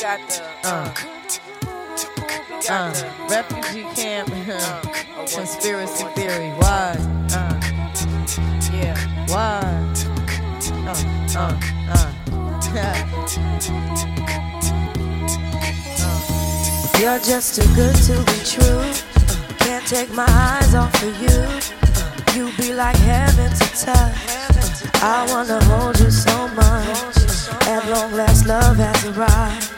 Uh, uh, refugee camp, conspiracy theory. Why? Uh, yeah. Why? Uh, uh, uh. You're just too good to be true. Can't take my eyes off of you. You be like heaven to touch. I wanna hold you so much. At long last, love has arrived.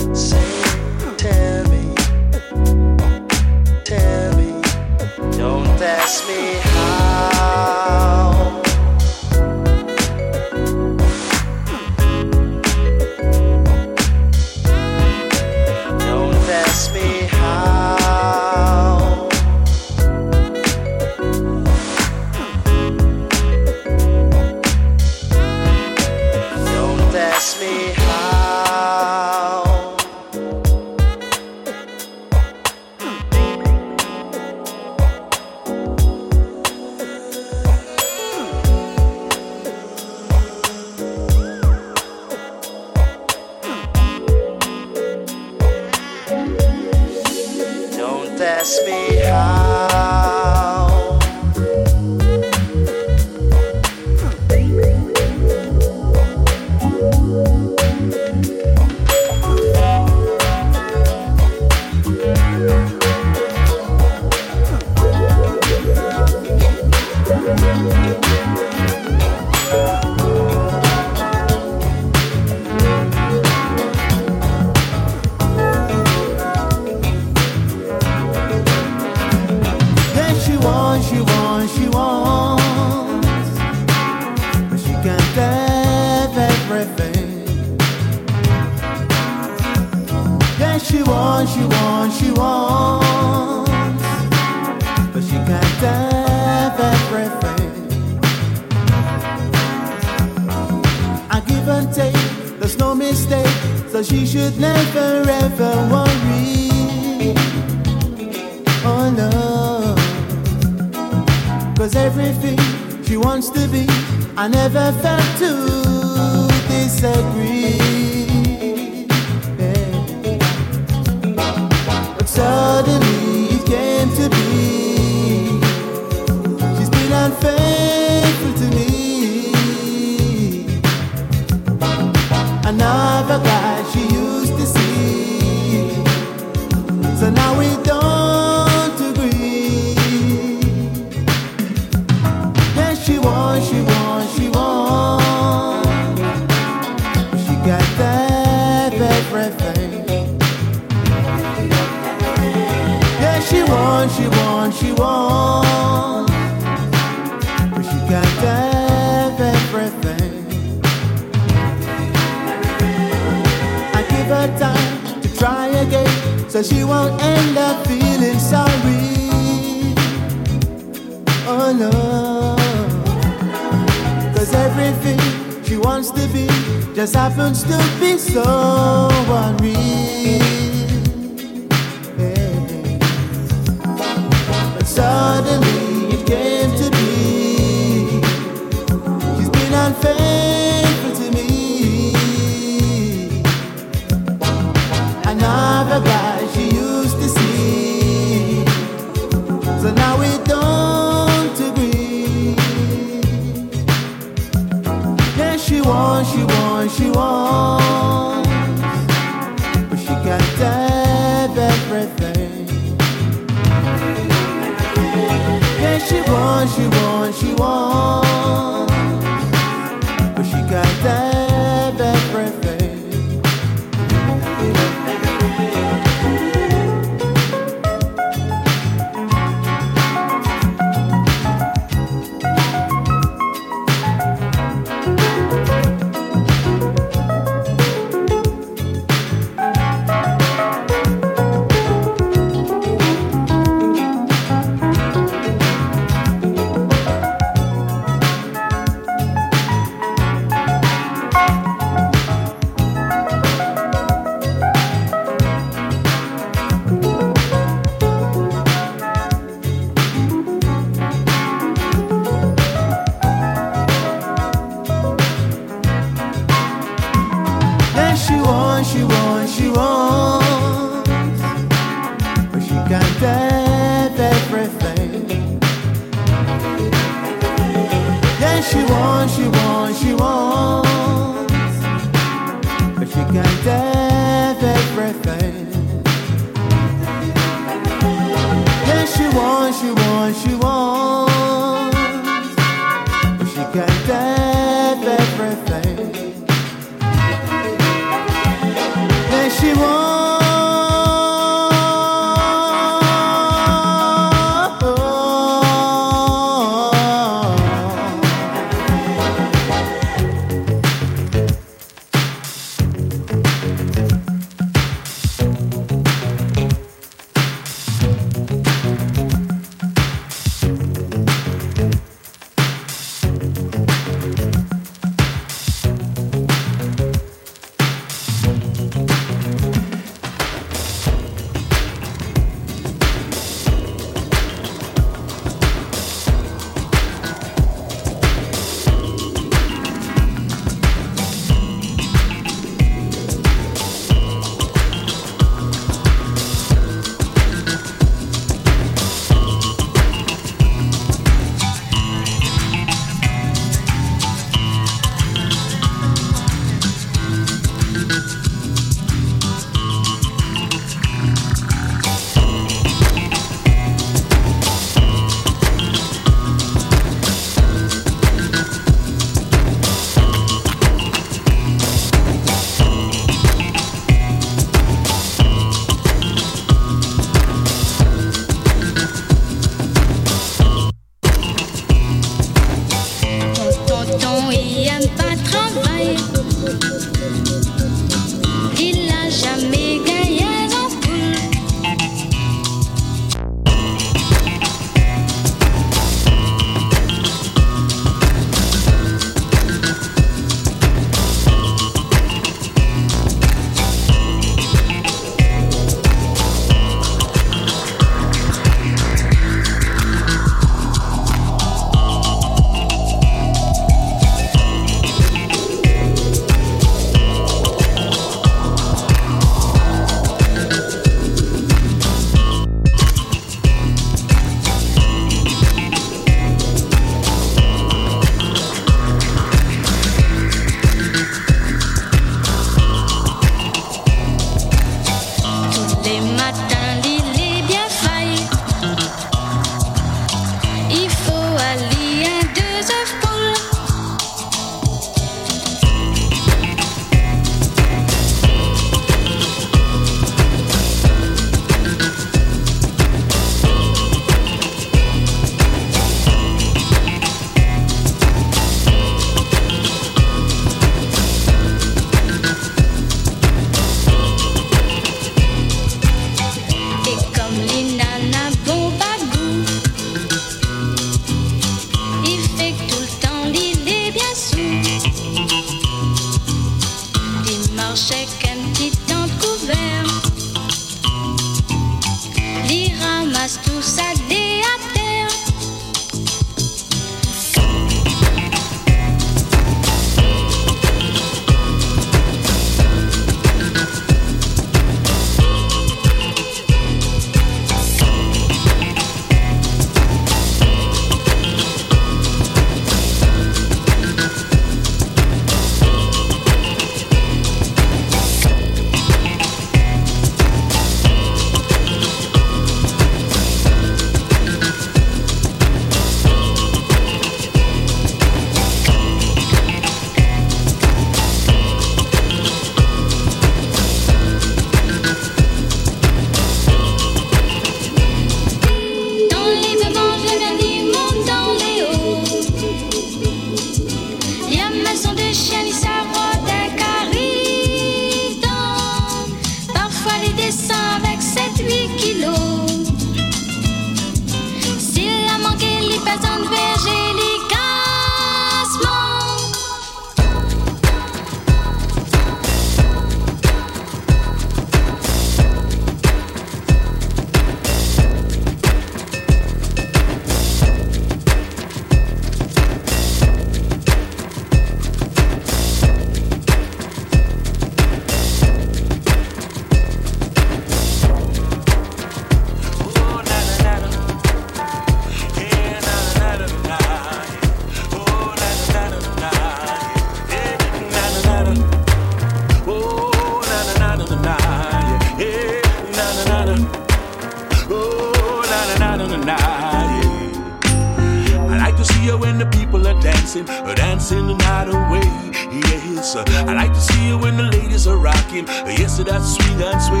Dancing, dancing the night away. Yes, I like to see you when the ladies are rocking. Yes, that's swing and sway.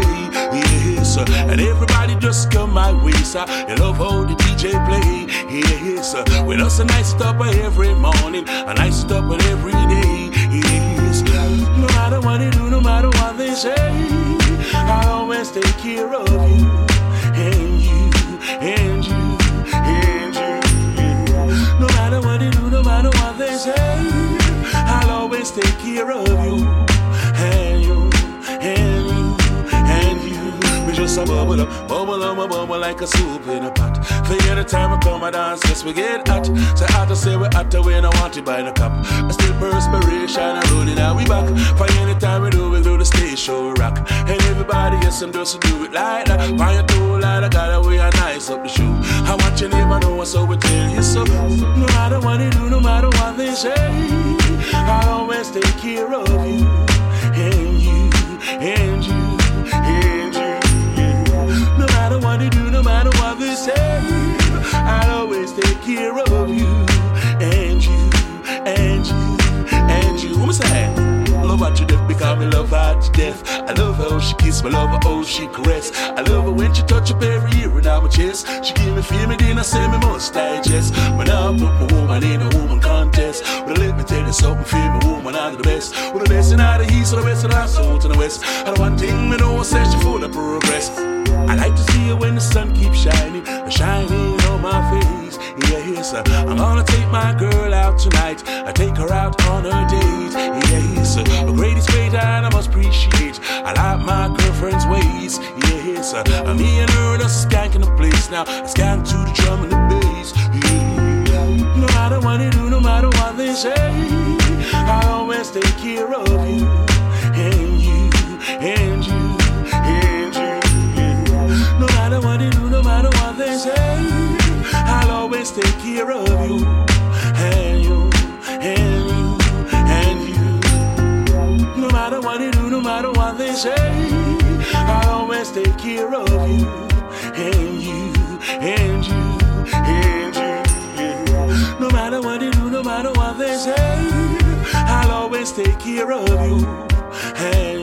Yes, and everybody just come my way. So I love how the DJ play. Yes, sir. with us a nice stopper every morning, a nice stopper every day. Yes, no matter what they do, no matter what they say, I always take care of you take care of you and you and you and you. We just a bubble up, bubble up, bubble like a soup in a pot. For any time I come, I dance, yes, we get hot. So hot to say we hot to when I want it by the cup. I still perspiration, I roll it out, we back. For any time we do, we do the stage show rock. And everybody, yes, I'm just to do it like that. Why you do like I got a way I nice up the shoe. I want you never know, so we tell you so. No matter what they do, no matter what they say, I always take care of you. And you, and you, and you. Yeah. No matter what they do, no matter what they say, I'll always take care of you. And you, and you, and you. What was that? Love her to death because me love her to death. I love her how she kiss, me love her how oh, she caress. I love her when she touch up every ear in my chest. She give me feel me, then I say me must digest. When I put my woman in a woman contest, but let me tell you something, feel me woman out of the best. Well, the best in the east, or the west, and the south to the west. And one thing me know, say she full of progress. I like to see her when the sun keeps shining, shining on my face. Yes, I'm gonna take my girl out tonight. I take her out on a date. Yes, the greatest great and I must appreciate. I like my girlfriend's ways. Yes, uh, me and her just skanking the place now. Skank to the drum and the bass. Yeah. No matter what they do, no matter what they say, I always take care of you take care of you and you and you and you. No matter what they do, no matter what they say, I'll always take care of you and you and you and you. Yeah. No matter what they do, no matter what they say, I'll always take care of you and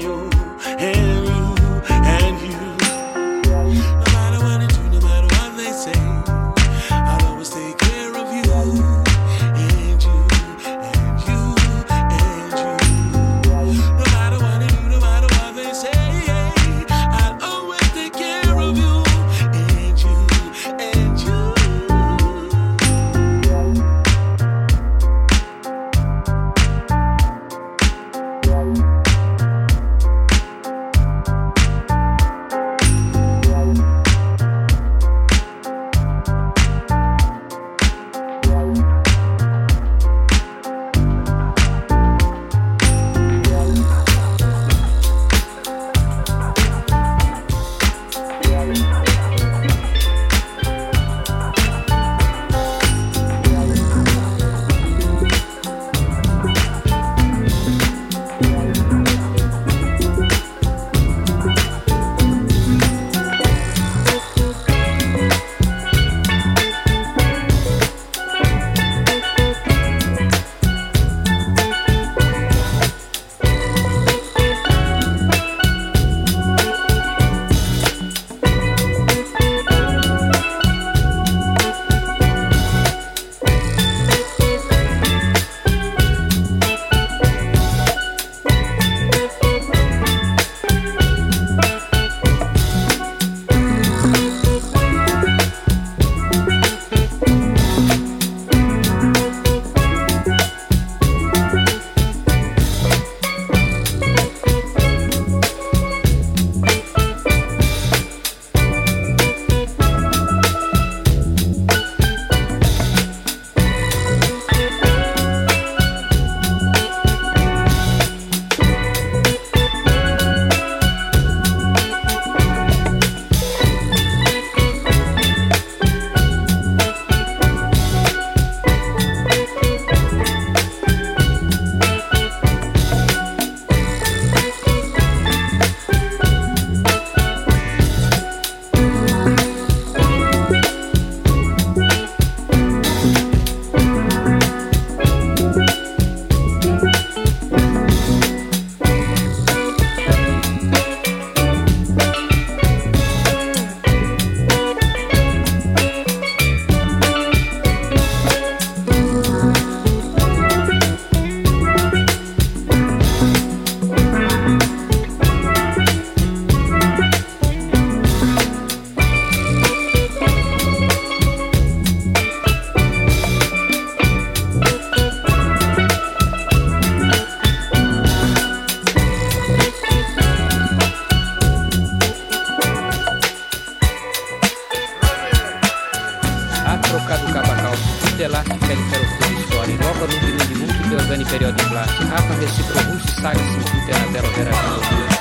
organi periodni vlasi, ako reciprokus salis intera tero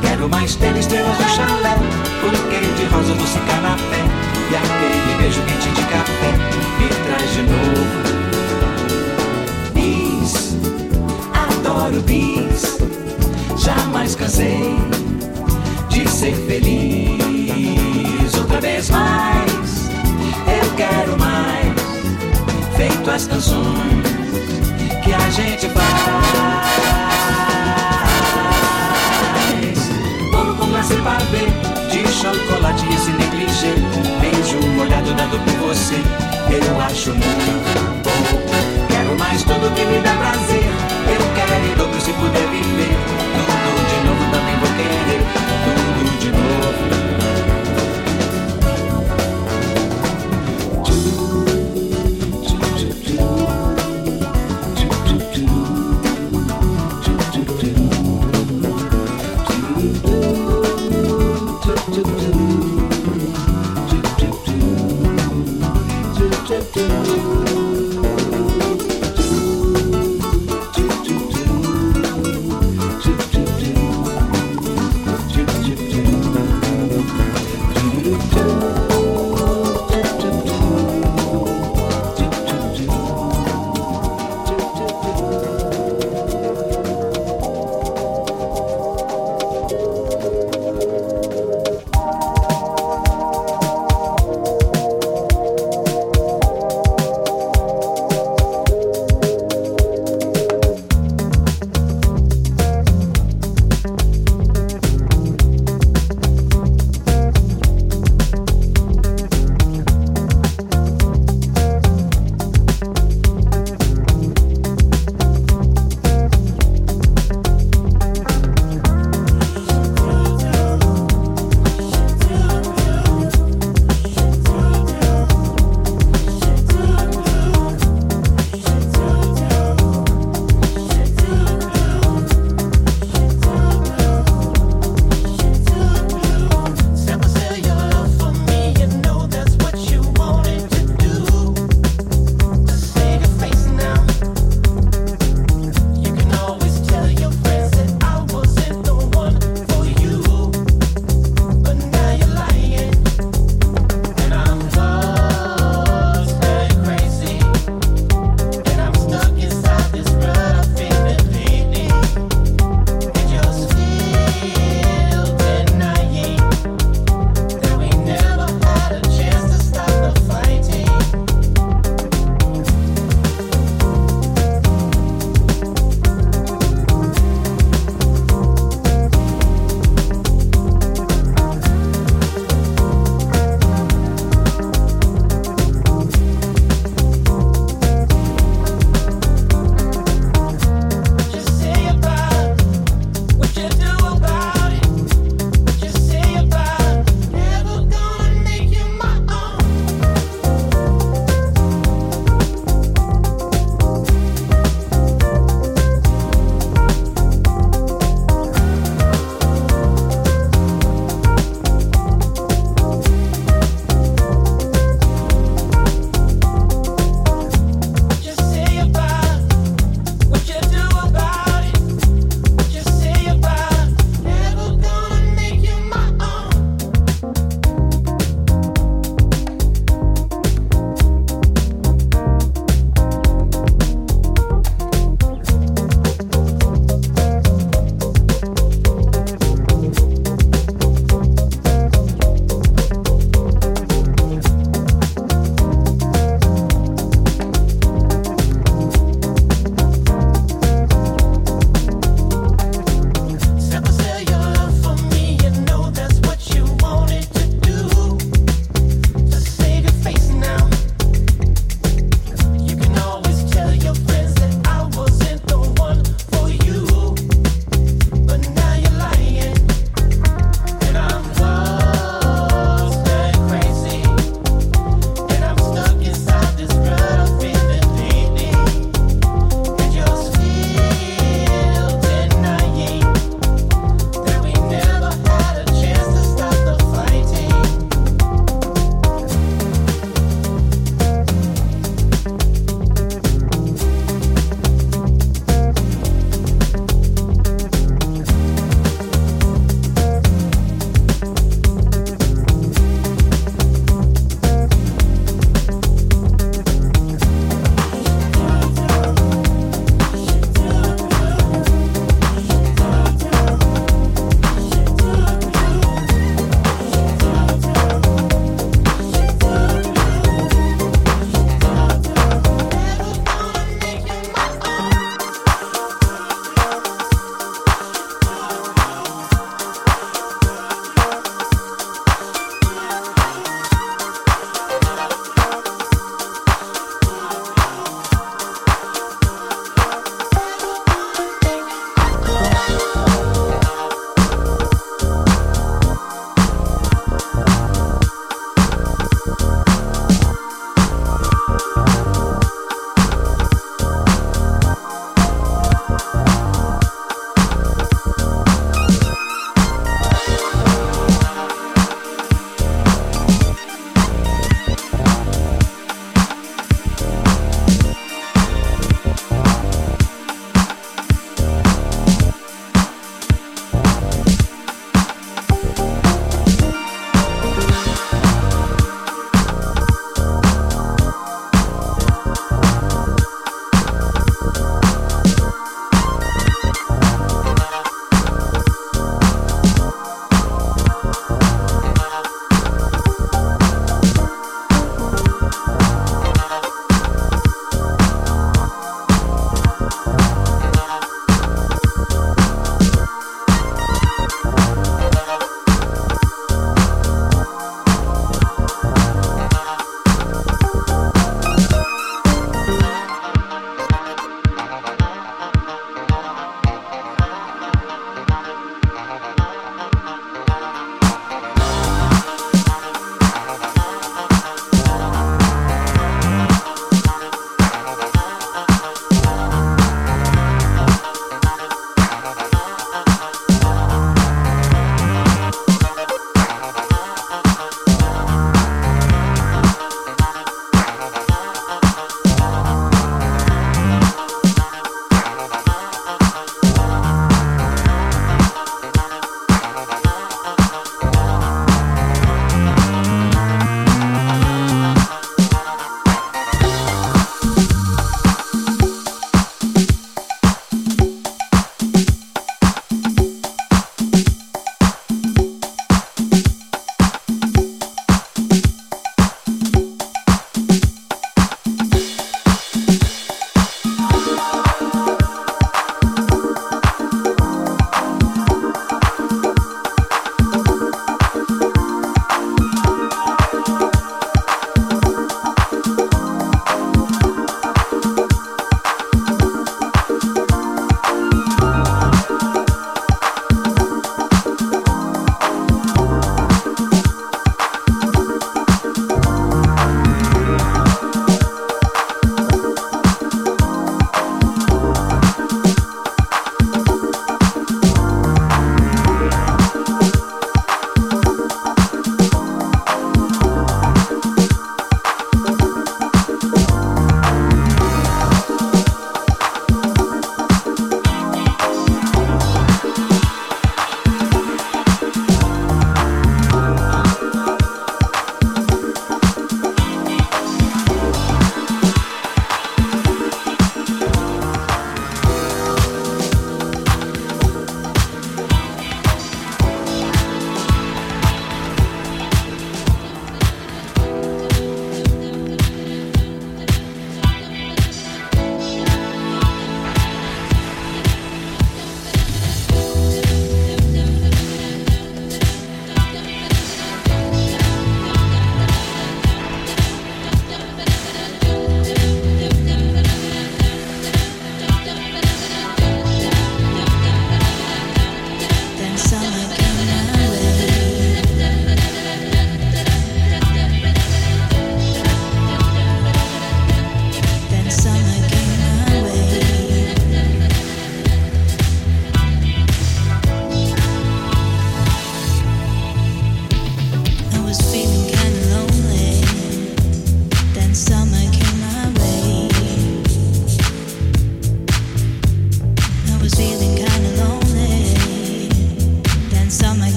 Quero mais ter estrelas no chalé, buquê de rosa, doce canapé. E aquele beijo quente de café, me traz de novo. Bis, adoro bis, jamais cansei de ser feliz outra vez mais. Eu quero mais, feito as canções que a gente faz. Eu acho muito bom. Quero mais tudo que me dá prazer.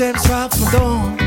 steps out from dawn.